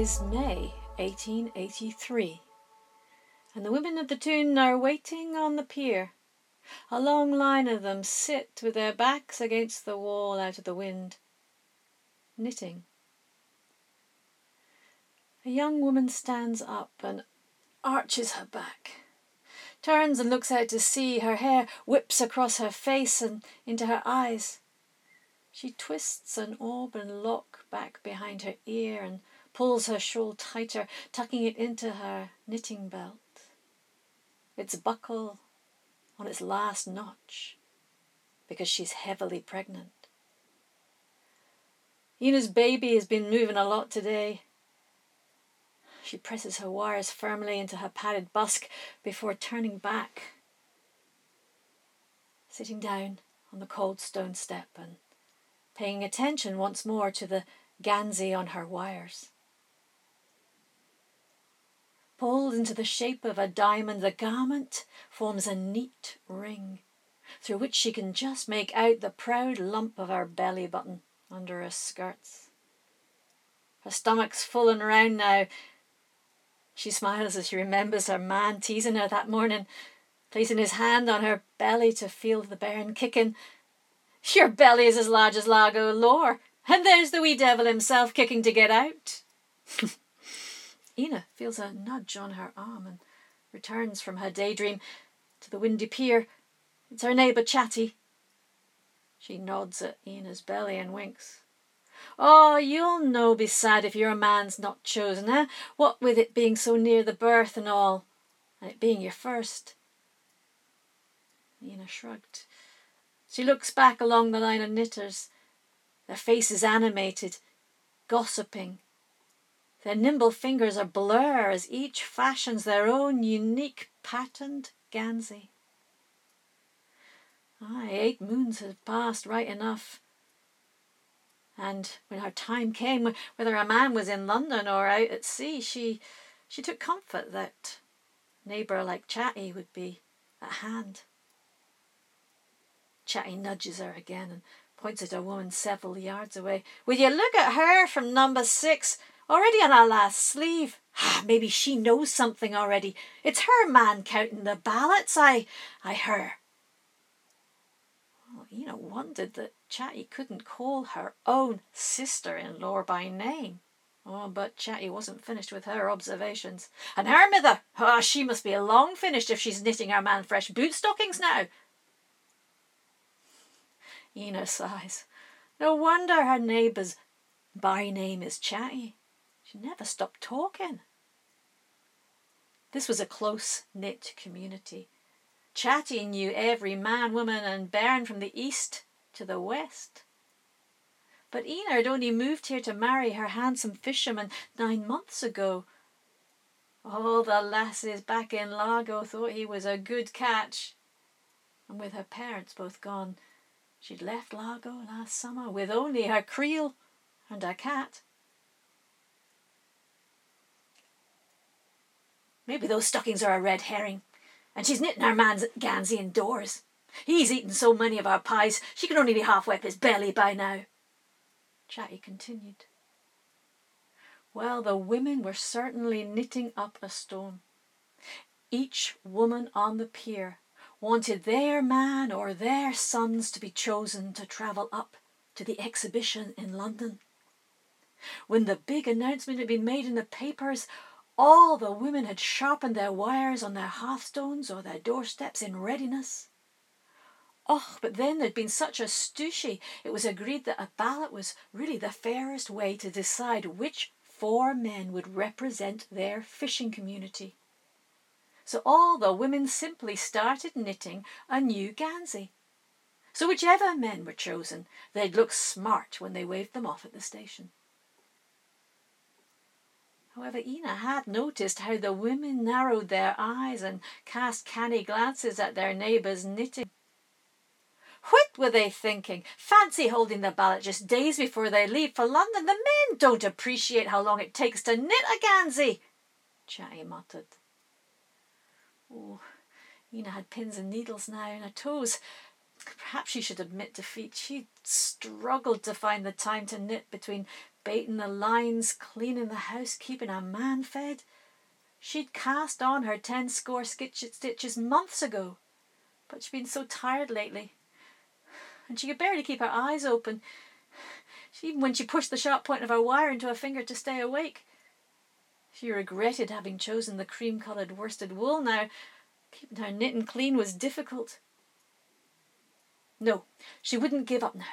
Is May 1883, and the women of the tune are waiting on the pier. A long line of them sit with their backs against the wall out of the wind, knitting. A young woman stands up and arches her back, turns and looks out to sea. Her hair whips across her face and into her eyes. She twists an auburn lock back behind her ear and pulls her shawl tighter, tucking it into her knitting belt. Its buckle on its last notch because she's heavily pregnant. Ina's baby has been moving a lot today. She presses her wires firmly into her padded busk before turning back, sitting down on the cold stone step and paying attention once more to the Gansey on her wires. Pulled into the shape of a diamond, the garment forms a neat ring, through which she can just make out the proud lump of her belly button under her skirts. Her stomach's full and round now. She smiles as she remembers her man teasing her that morning, placing his hand on her belly to feel the bairn kicking. Your belly is as large as Largo Law, and there's the wee devil himself kicking to get out. Ina feels a nudge on her arm and returns from her daydream to the windy pier. It's her neighbour Chatty. She nods at Ina's belly and winks. Oh, you'll no be sad if your man's not chosen, eh? What with it being so near the birth and all, and it being your first. Ina shrugged. She looks back along the line of knitters, their faces animated, gossiping, their nimble fingers are blur as each fashions their own unique patterned Gansey. Aye, eight moons had passed right enough. And when her time came, whether a man was in London or out at sea, she she took comfort that a neighbour like Chatty would be at hand. Chatty nudges her again and points at a woman several yards away. Will you look at her from number six? Already on our last sleeve. Ah, maybe she knows something already. It's her man counting the ballots, I, I her. Well, Ina wondered that Chatty couldn't call her own sister-in-law by name. Oh, but Chatty wasn't finished with her observations. And her mither, oh, she must be long finished if she's knitting her man fresh boot stockings now. Ina sighs. No wonder her neighbour's by name is Chatty. She never stopped talking. This was a close knit community. Chatty knew every man, woman, and bairn from the east to the west. But Ina had only moved here to marry her handsome fisherman nine months ago. All the lasses back in Largo thought he was a good catch. And with her parents both gone, she'd left Largo last summer with only her creel and her cat. Maybe those stockings are a red herring, and she's knitting our man's Gansey indoors. He's eaten so many of our pies, she can only be halfway up his belly by now. Chatty continued. Well, the women were certainly knitting up a storm. Each woman on the pier wanted their man or their sons to be chosen to travel up to the exhibition in London. When the big announcement had been made in the papers, all the women had sharpened their wires on their hearthstones or their doorsteps in readiness. Oh, but then there'd been such a stooshy, it was agreed that a ballot was really the fairest way to decide which four men would represent their fishing community. So all the women simply started knitting a new Gansey. So whichever men were chosen, they'd look smart when they waved them off at the station. However, Ina had noticed how the women narrowed their eyes and cast canny glances at their neighbours knitting. What were they thinking? Fancy holding the ballot just days before they leave for London. The men don't appreciate how long it takes to knit a Gansey, Chatty muttered. Oh, Ina had pins and needles now in her toes. Perhaps she should admit defeat. She struggled to find the time to knit between baiting the lines, cleaning the house, keeping a man fed. She'd cast on her ten score stitches months ago, but she'd been so tired lately, and she could barely keep her eyes open, even when she pushed the sharp point of her wire into her finger to stay awake. She regretted having chosen the cream coloured worsted wool now. Keeping her knitting clean was difficult. No, she wouldn't give up now.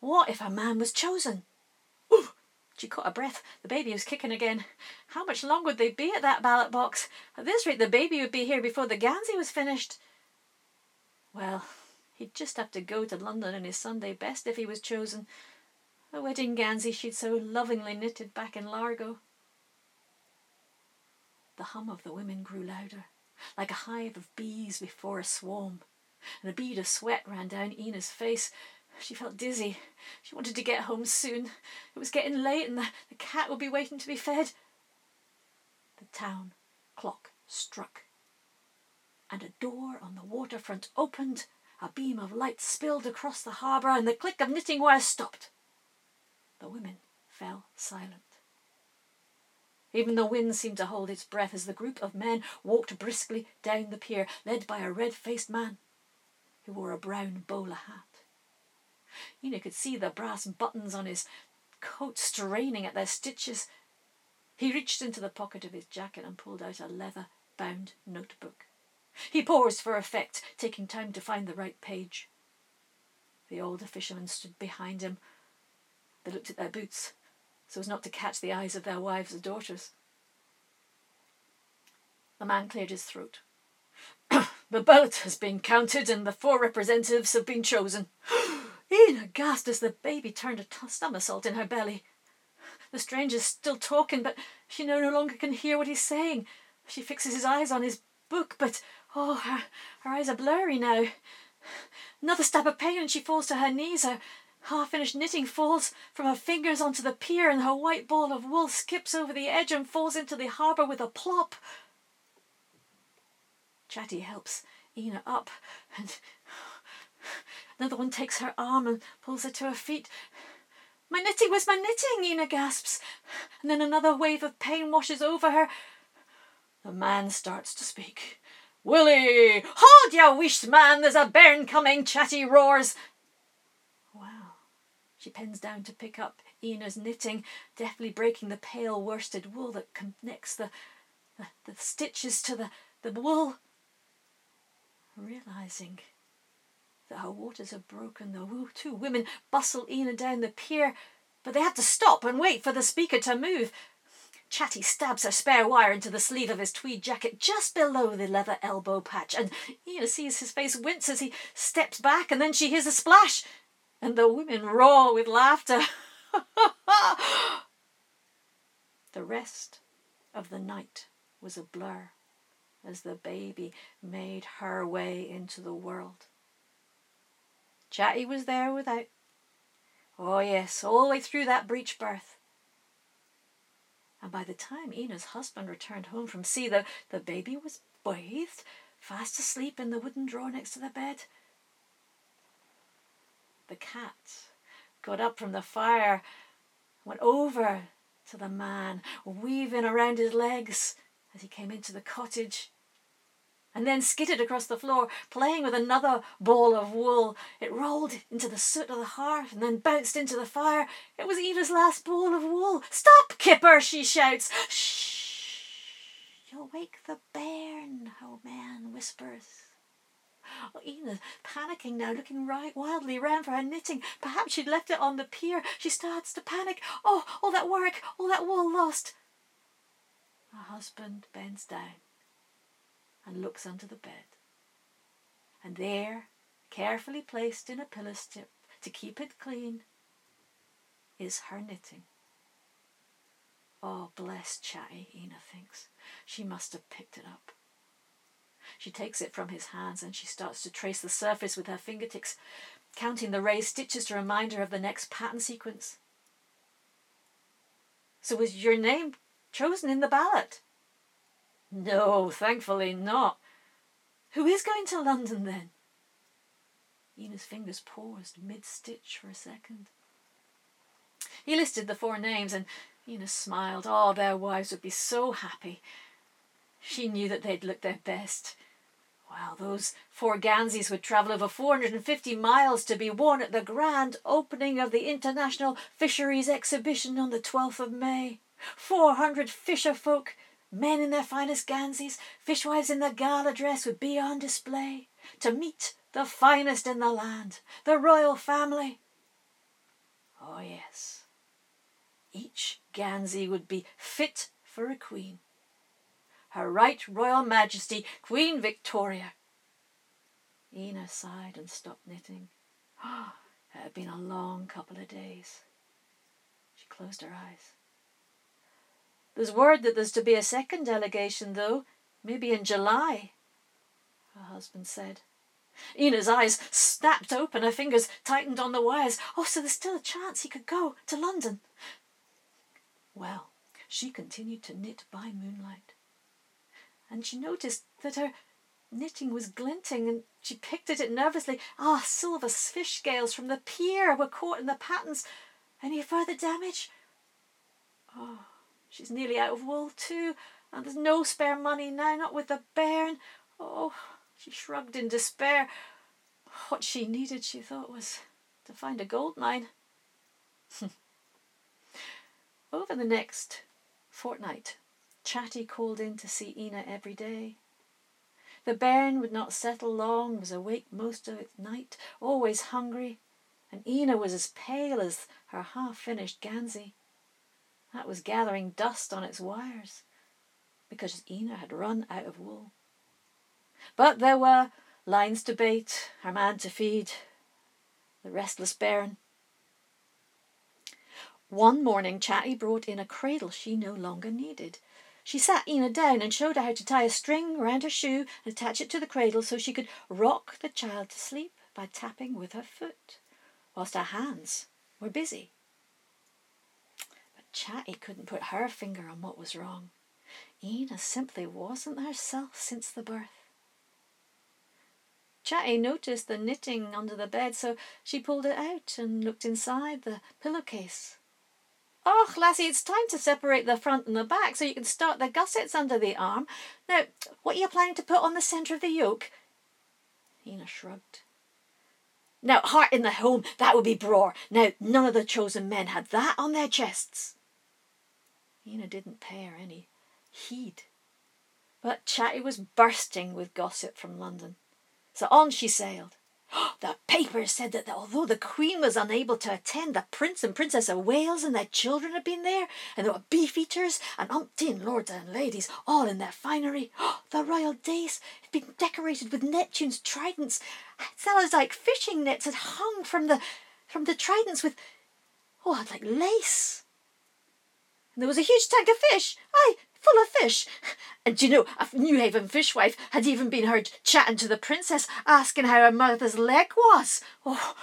What if a man was chosen? She caught her breath. The baby was kicking again. How much longer would they be at that ballot box? At this rate, the baby would be here before the Gansey was finished. Well, he'd just have to go to London in his Sunday best if he was chosen. A wedding Gansey she'd so lovingly knitted back in Largo. The hum of the women grew louder, like a hive of bees before a swarm, and a bead of sweat ran down Ina's face. She felt dizzy. She wanted to get home soon. It was getting late and the, the cat would be waiting to be fed. The town clock struck, and a door on the waterfront opened. A beam of light spilled across the harbour, and the click of knitting wire stopped. The women fell silent. Even the wind seemed to hold its breath as the group of men walked briskly down the pier, led by a red faced man who wore a brown bowler hat. Ina could see the brass buttons on his coat straining at their stitches. He reached into the pocket of his jacket and pulled out a leather bound notebook. He paused for effect, taking time to find the right page. The older fishermen stood behind him. They looked at their boots so as not to catch the eyes of their wives or daughters. The man cleared his throat. the ballot has been counted and the four representatives have been chosen. Ina gasped as the baby turned a t- somersault in her belly. The stranger's still talking, but she no, no longer can hear what he's saying. She fixes his eyes on his book, but oh, her, her eyes are blurry now. Another stab of pain and she falls to her knees. Her Half finished knitting falls from her fingers onto the pier, and her white ball of wool skips over the edge and falls into the harbour with a plop. Chatty helps Ina up, and another one takes her arm and pulls her to her feet. My knitting, where's my knitting? Ina gasps, and then another wave of pain washes over her. The man starts to speak. Willie, hold your wish, man, there's a bairn coming, Chatty roars. Wow. She pins down to pick up Ina's knitting, deftly breaking the pale worsted wool that connects the, the, the stitches to the, the wool. Realizing that her waters are broken, the two women bustle Ina down the pier, but they have to stop and wait for the speaker to move. Chatty stabs her spare wire into the sleeve of his tweed jacket just below the leather elbow patch, and Ina sees his face wince as he steps back, and then she hears a splash and the women roar with laughter. the rest of the night was a blur as the baby made her way into the world. Chatty was there without. Oh, yes, all the way through that breech berth. And by the time Ina's husband returned home from sea, the, the baby was bathed, fast asleep in the wooden drawer next to the bed. The cat got up from the fire, went over to the man, weaving around his legs as he came into the cottage, and then skittered across the floor, playing with another ball of wool. It rolled into the soot of the hearth and then bounced into the fire. It was Eva's last ball of wool. Stop, Kipper, she shouts. Shh, you'll wake the bairn, old man whispers. Oh, Ina, panicking now, looking right wildly round for her knitting. Perhaps she'd left it on the pier. She starts to panic. Oh, all that work, all that wool lost. Her husband bends down and looks under the bed. And there, carefully placed in a pillow strip to keep it clean, is her knitting. Oh, bless Chatty, Ina thinks. She must have picked it up. She takes it from his hands and she starts to trace the surface with her fingertips, counting the raised stitches to remind her of the next pattern sequence. So was your name chosen in the ballot? No, thankfully not. Who is going to London then? Ina's fingers paused mid-stitch for a second. He listed the four names and Ina smiled. Oh, their wives would be so happy. She knew that they'd look their best. Well, those four Ganseys would travel over 450 miles to be worn at the grand opening of the International Fisheries Exhibition on the 12th of May. 400 fisher folk, men in their finest Ganseys, fishwives in their gala dress would be on display to meet the finest in the land, the royal family. Oh, yes. Each Gansey would be fit for a queen. Her Right Royal Majesty, Queen Victoria. Ina sighed and stopped knitting. it had been a long couple of days. She closed her eyes. There's word that there's to be a second delegation, though, maybe in July, her husband said. Ina's eyes snapped open, her fingers tightened on the wires. Oh, so there's still a chance he could go to London. Well, she continued to knit by moonlight and she noticed that her knitting was glinting and she picked at it nervously. Ah, silver fish scales from the pier were caught in the patterns. Any further damage? Oh, she's nearly out of wool too, and there's no spare money now, not with the bairn. Oh, she shrugged in despair. What she needed, she thought, was to find a gold mine. Over the next fortnight, Chatty called in to see Ina every day. The bairn would not settle long, was awake most of its night, always hungry, and Ina was as pale as her half finished Gansey. That was gathering dust on its wires, because Ina had run out of wool. But there were lines to bait, her man to feed, the restless bairn. One morning Chatty brought in a cradle she no longer needed. She sat Ina down and showed her how to tie a string round her shoe and attach it to the cradle so she could rock the child to sleep by tapping with her foot, whilst her hands were busy. Chatty couldn't put her finger on what was wrong. Ina simply wasn't herself since the birth. Chatty noticed the knitting under the bed, so she pulled it out and looked inside the pillowcase. Oh, lassie, it's time to separate the front and the back so you can start the gussets under the arm. Now, what are you planning to put on the centre of the yoke? Ina shrugged. Now, heart in the home, that would be braw. Now, none of the chosen men had that on their chests. Ina didn't pay her any heed. But Chatty was bursting with gossip from London. So on she sailed. The papers said that although the Queen was unable to attend, the Prince and Princess of Wales and their children had been there, and there were beef eaters and umpteen lords and ladies, all in their finery. The royal dais had been decorated with Neptune's tridents. It like fishing nets had hung from the from the tridents with oh, like lace. And there was a huge tank of fish. Aye, full of fish. And do you know, a Newhaven fishwife had even been heard chatting to the princess, asking how her mother's leg was. Oh,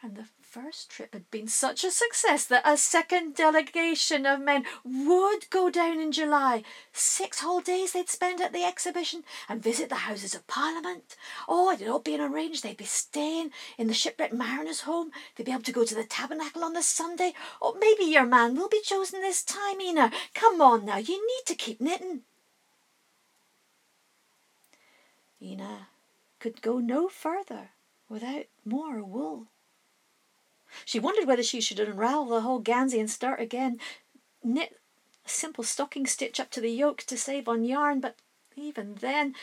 and the first trip had been such a success that a second delegation of men would go down in July. Six whole days they'd spend at the exhibition and visit the Houses of Parliament. Oh, it had all been arranged. They'd be staying in the Shipwrecked Mariners' Home. They'd be able to go to the Tabernacle on the Sunday. Oh, maybe your man will be chosen this time, Ina. Come on now, you need to keep knitting. Ina could go no further without more wool. She wondered whether she should unravel the whole Gansey and start again, knit a simple stocking stitch up to the yoke to save on yarn, but even then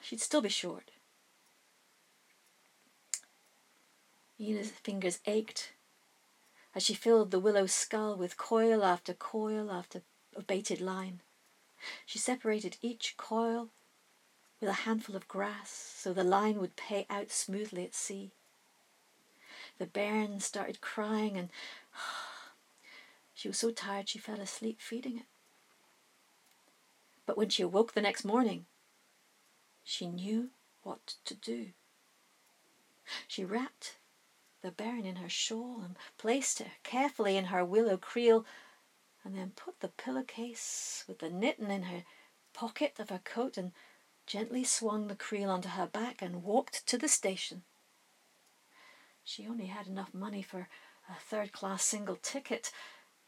she'd still be short. Ina's fingers ached as she filled the willow scull with coil after coil after baited line. She separated each coil with a handful of grass so the line would pay out smoothly at sea. The bairn started crying, and she was so tired she fell asleep feeding it. But when she awoke the next morning, she knew what to do. She wrapped the bairn in her shawl and placed her carefully in her willow creel, and then put the pillowcase with the knitting in her pocket of her coat and gently swung the creel onto her back and walked to the station. She only had enough money for a third class single ticket.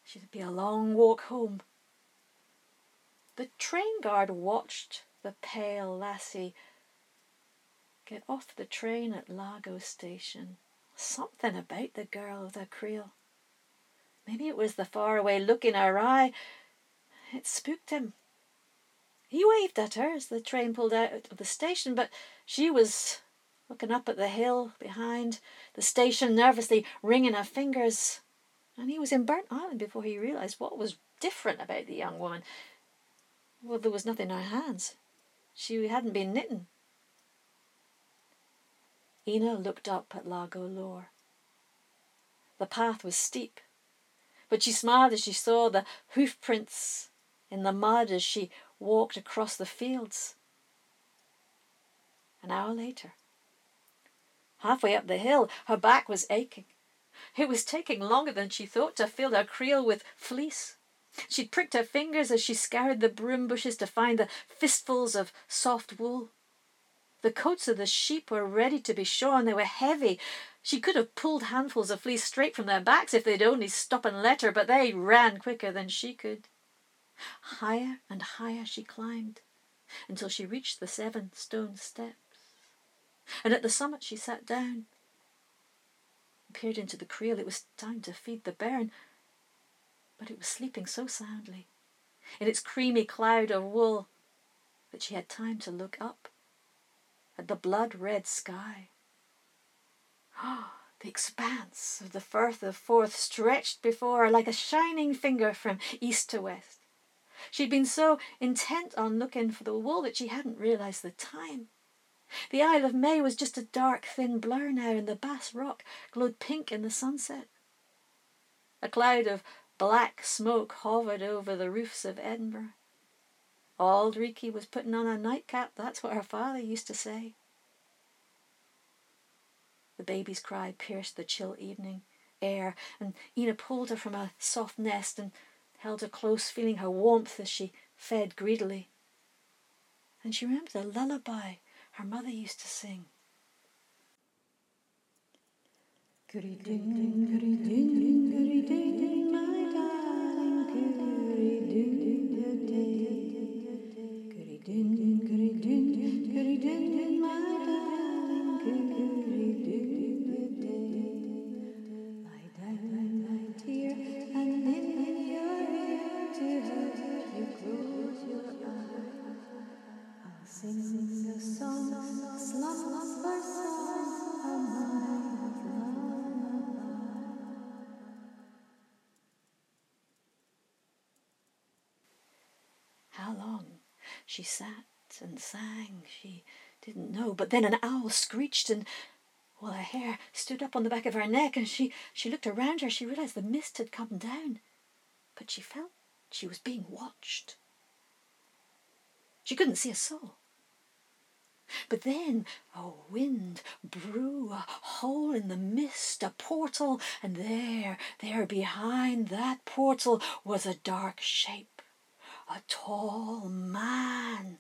She'd be a long walk home. The train guard watched the pale lassie get off the train at Largo station. Something about the girl with the creel. Maybe it was the faraway look in her eye. It spooked him. He waved at her as the train pulled out of the station, but she was looking up at the hill behind the station, nervously wringing her fingers. And he was in Burntisland before he realised what was different about the young woman. Well, there was nothing in her hands. She hadn't been knitting. Ina looked up at Largo Law. The path was steep, but she smiled as she saw the hoof prints in the mud as she walked across the fields. An hour later, halfway up the hill, her back was aching. It was taking longer than she thought to fill her creel with fleece. She'd pricked her fingers as she scoured the broom bushes to find the fistfuls of soft wool. The coats of the sheep were ready to be shorn. They were heavy. She could have pulled handfuls of fleece straight from their backs if they'd only stop and let her, but they ran quicker than she could. Higher and higher she climbed until she reached the seven stone steps. And at the summit she sat down peered into the creel. It was time to feed the bairn, but it was sleeping so soundly in its creamy cloud of wool that she had time to look up at the blood red sky. Ah, the expanse of the Firth of Forth stretched before her like a shining finger from east to west. She'd been so intent on looking for the wool that she hadn't realised the time. The Isle of May was just a dark, thin blur now, and the Bass Rock glowed pink in the sunset. A cloud of black smoke hovered over the roofs of Edinburgh. Auld Reekie was putting on a nightcap, that's what her father used to say. The baby's cry pierced the chill evening air, and Ina pulled her from a soft nest and held her close, feeling her warmth as she fed greedily. And she remembered the lullaby her mother used to sing. Goody ding, goody ding, goody ding, How long she sat and sang, she didn't know. But then an owl screeched and well, her hair stood up on the back of her neck, and she, she looked around her. She realized the mist had come down, but she felt she was being watched. She couldn't see a soul. But then a wind blew a hole in the mist, a portal, and there, there behind that portal was a dark shape, a tall man,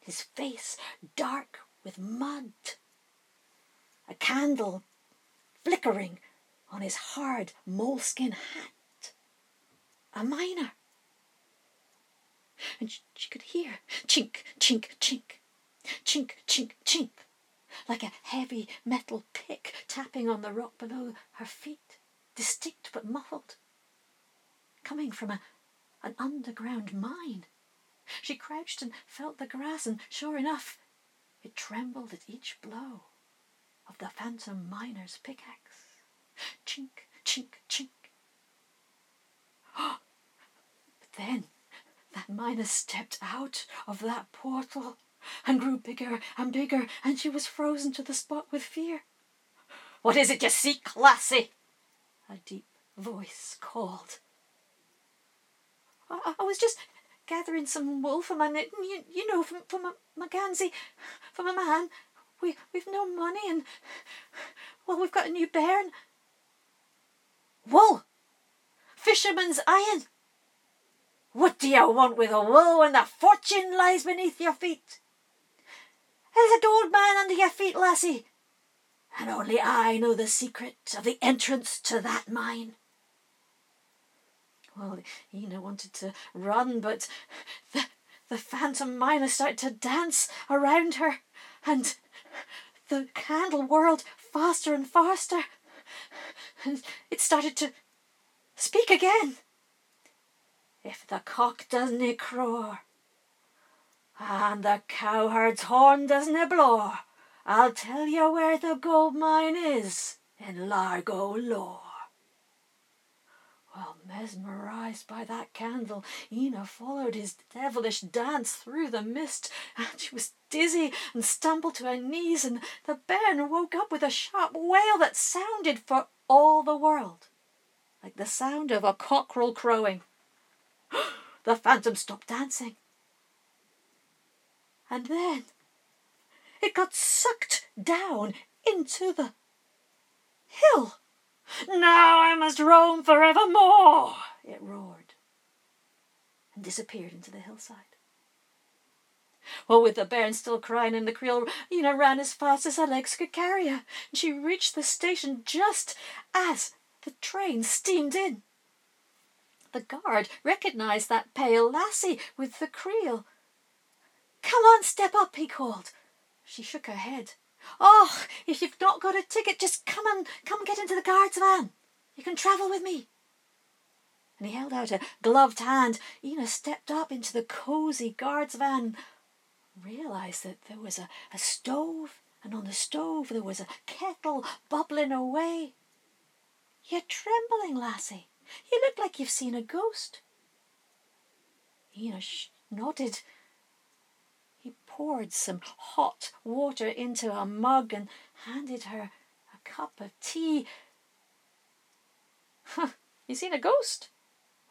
his face dark with mud, a candle flickering on his hard moleskin hat, a miner. And she could hear chink, chink, chink chink, chink, chink, like a heavy metal pick tapping on the rock below her feet, distinct but muffled, coming from a, an underground mine. She crouched and felt the grass, and sure enough, it trembled at each blow of the phantom miner's pickaxe. Chink, chink, chink. but then that miner stepped out of that portal and grew bigger and bigger, and she was frozen to the spot with fear. What is it you seek, lassie? A deep voice called. I, I was just gathering some wool for my knitting, you, you know, for, for my, my Gansey, for my man. We, we've no money and, well, we've got a new bairn. Wool! Fisherman's iron! What do you want with a wool when the fortune lies beneath your feet? There's a gold mine under your feet, lassie, and only I know the secret of the entrance to that mine. Well, Ina wanted to run, but the, the phantom miner started to dance around her, and the candle whirled faster and faster, and it started to speak again. If the cock doesn't crow, and the cowherd's horn doesn't blow, I'll tell you where the gold mine is in Largo Law. Well, mesmerized by that candle, Ina followed his devilish dance through the mist, and she was dizzy and stumbled to her knees, and the bairn woke up with a sharp wail that sounded for all the world like the sound of a cockerel crowing. the phantom stopped dancing. And then it got sucked down into the hill. Now I must roam forevermore, it roared, and disappeared into the hillside. Well, with the bairn still crying and the creel, Ina ran as fast as her legs could carry her, and she reached the station just as the train steamed in. The guard recognized that pale lassie with the creel. Come on, step up, he called. She shook her head. Oh, if you've not got a ticket, just come and come get into the guard's van. You can travel with me. And he held out a gloved hand. Ina stepped up into the cosy guard's van, realized that there was a, a stove, and on the stove there was a kettle bubbling away. You're trembling, lassie. You look like you've seen a ghost. Ina nodded he poured some hot water into a mug and handed her a cup of tea. Huh, you seen a ghost?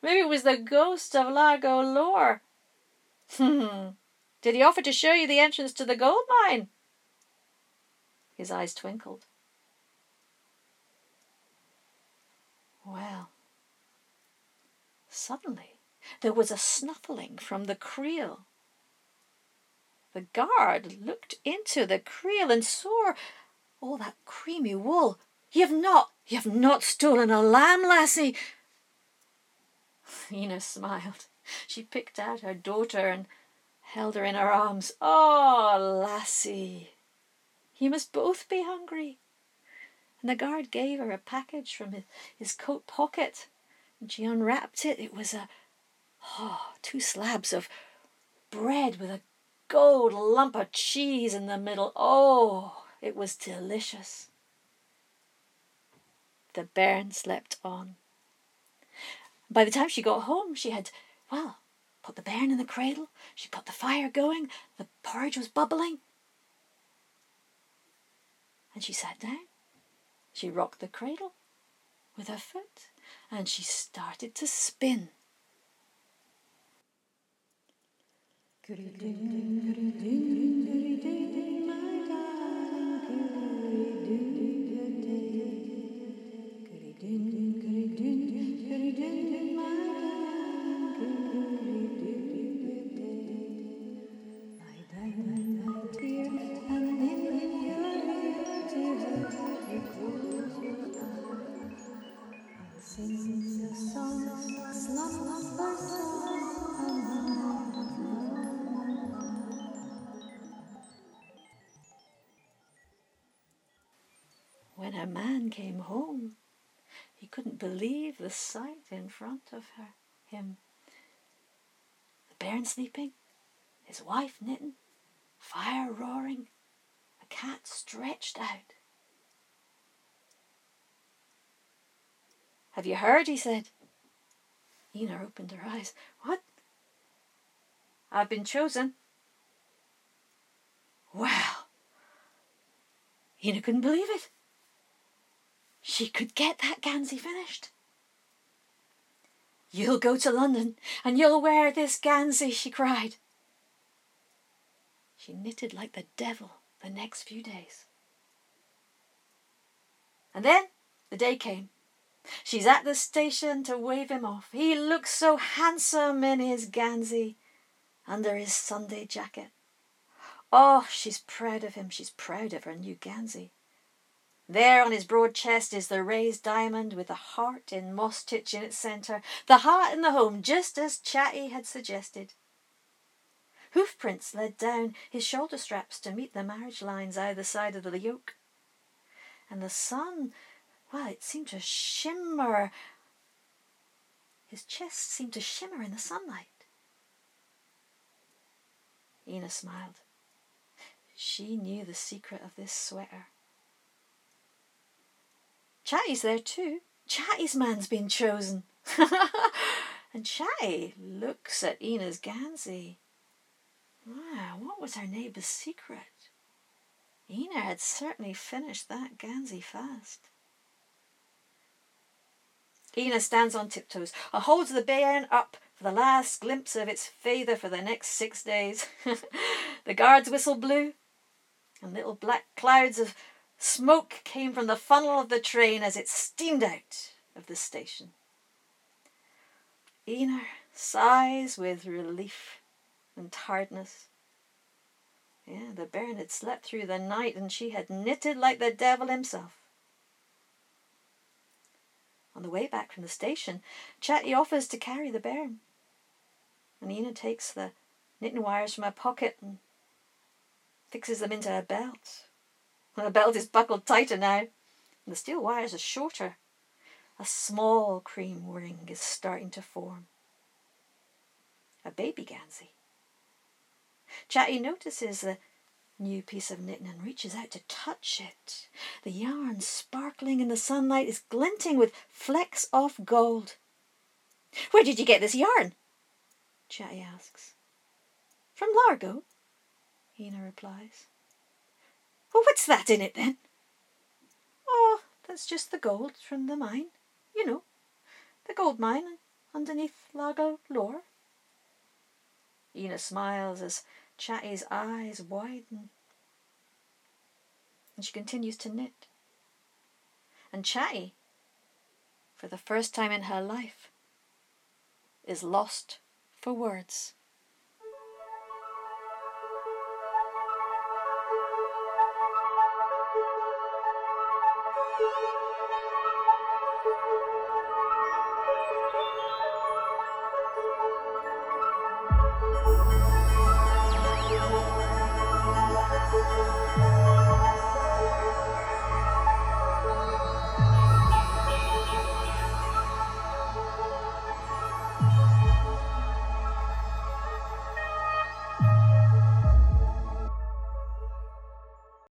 Maybe it was the ghost of Largo Law. Hmm. Did he offer to show you the entrance to the gold mine? His eyes twinkled. Well, suddenly there was a snuffling from the creel the guard looked into the creel and saw all that creamy wool. You've not, you've not stolen a lamb, lassie. Ina smiled. She picked out her daughter and held her in her arms. Oh, lassie, you must both be hungry. And the guard gave her a package from his, his coat pocket, and she unwrapped it. It was a oh, two slabs of bread with a gold lump of cheese in the middle. Oh, it was delicious. The bairn slept on. By the time she got home, she had, well, put the bairn in the cradle, she got the fire going, the porridge was bubbling. And she sat down. She rocked the cradle with her foot, and she started to spin. When sight in front of her, him. The bairn sleeping, his wife knitting, fire roaring, a cat stretched out. Have you heard? he said. Ina opened her eyes. What? I've been chosen. Well, Ina couldn't believe it. She could get that Gansey finished. You'll go to London and you'll wear this Gansey, she cried. She knitted like the devil the next few days. And then the day came. She's at the station to wave him off. He looks so handsome in his Gansey under his Sunday jacket. Oh, she's proud of him. She's proud of her new Gansey. There on his broad chest is the raised diamond with the heart in moss stitch in its centre, the heart in the home, just as Chatty had suggested. Hoof prints led down his shoulder straps to meet the marriage lines either side of the yoke. And the sun, well, it seemed to shimmer. His chest seemed to shimmer in the sunlight. Ina smiled. She knew the secret of this sweater. Chatty's there too. Chatty's man's been chosen. and Chatty looks at Ina's Gansey. Wow, what was her neighbour's secret? Ina had certainly finished that Gansey fast. Ina stands on tiptoes and holds the bairn up for the last glimpse of its father for the next six days. the guard's whistle blew, and little black clouds of smoke came from the funnel of the train as it steamed out of the station. Ina sighs with relief and tiredness. Yeah, the bairn had slept through the night and she had knitted like the devil himself. On the way back from the station, Chatty offers to carry the bairn. And Ina takes the knitting wires from her pocket and fixes them into her belt. The belt is buckled tighter now, and the steel wires are shorter. A small cream ring is starting to form. A baby Gansey. Chatty notices the new piece of knitting and reaches out to touch it. The yarn, sparkling in the sunlight, is glinting with flecks of gold. Where did you get this yarn? Chatty asks. From Largo, Ina replies. Well, what's that in it then? Oh, that's just the gold from the mine. You know, the gold mine underneath Largo Law. Ina smiles as Chatty's eyes widen. And she continues to knit. And Chatty, for the first time in her life, is lost for words.